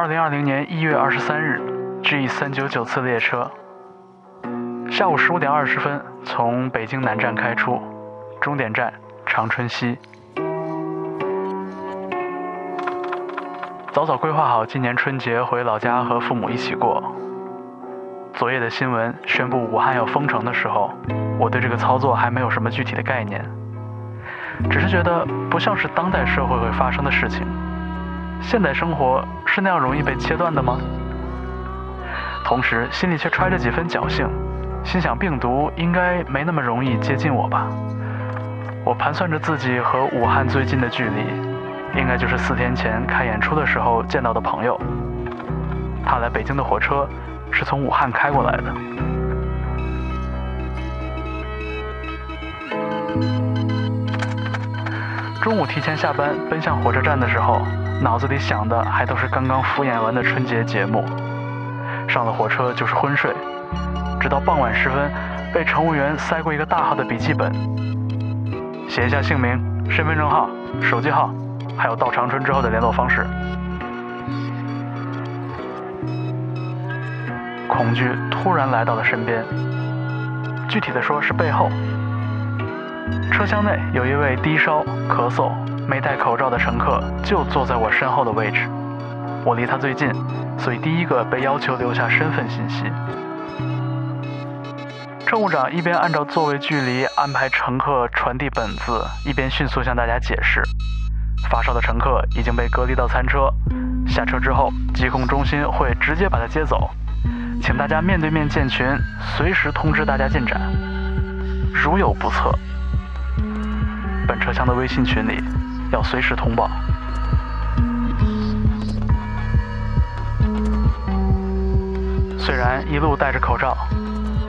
二零二零年一月二十三日，G 三九九次列车，下午十五点二十分从北京南站开出，终点站长春西。早早规划好今年春节回老家和父母一起过。昨夜的新闻宣布武汉要封城的时候，我对这个操作还没有什么具体的概念，只是觉得不像是当代社会会发生的事情。现代生活是那样容易被切断的吗？同时心里却揣着几分侥幸，心想病毒应该没那么容易接近我吧。我盘算着自己和武汉最近的距离，应该就是四天前看演出的时候见到的朋友。他来北京的火车。是从武汉开过来的。中午提前下班奔向火车站的时候，脑子里想的还都是刚刚敷衍完的春节节目。上了火车就是昏睡，直到傍晚时分，被乘务员塞过一个大号的笔记本，写一下姓名、身份证号、手机号，还有到长春之后的联络方式。恐惧突然来到了身边，具体的说是背后。车厢内有一位低烧、咳嗽、没戴口罩的乘客，就坐在我身后的位置。我离他最近，所以第一个被要求留下身份信息。乘务长一边按照座位距离安排乘客传递本子，一边迅速向大家解释：发烧的乘客已经被隔离到餐车，下车之后疾控中心会直接把他接走。请大家面对面建群，随时通知大家进展。如有不测，本车厢的微信群里要随时通报。虽然一路戴着口罩，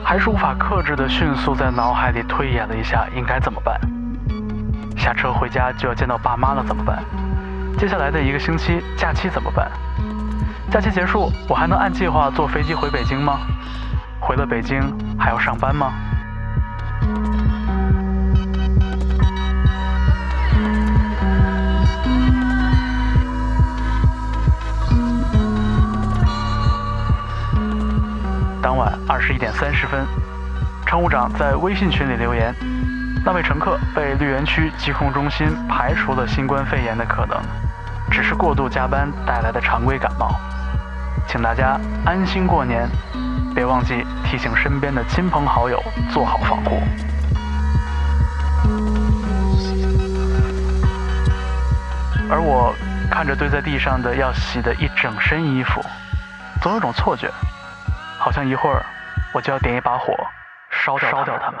还是无法克制的迅速在脑海里推演了一下应该怎么办。下车回家就要见到爸妈了，怎么办？接下来的一个星期假期怎么办？假期结束，我还能按计划坐飞机回北京吗？回了北京还要上班吗？当晚二十一点三十分，乘务长在微信群里留言：那位乘客被绿园区疾控中心排除了新冠肺炎的可能，只是过度加班带来的常规感冒。请大家安心过年，别忘记提醒身边的亲朋好友做好防护。而我看着堆在地上的要洗的一整身衣服，总有种错觉，好像一会儿我就要点一把火，烧掉他们。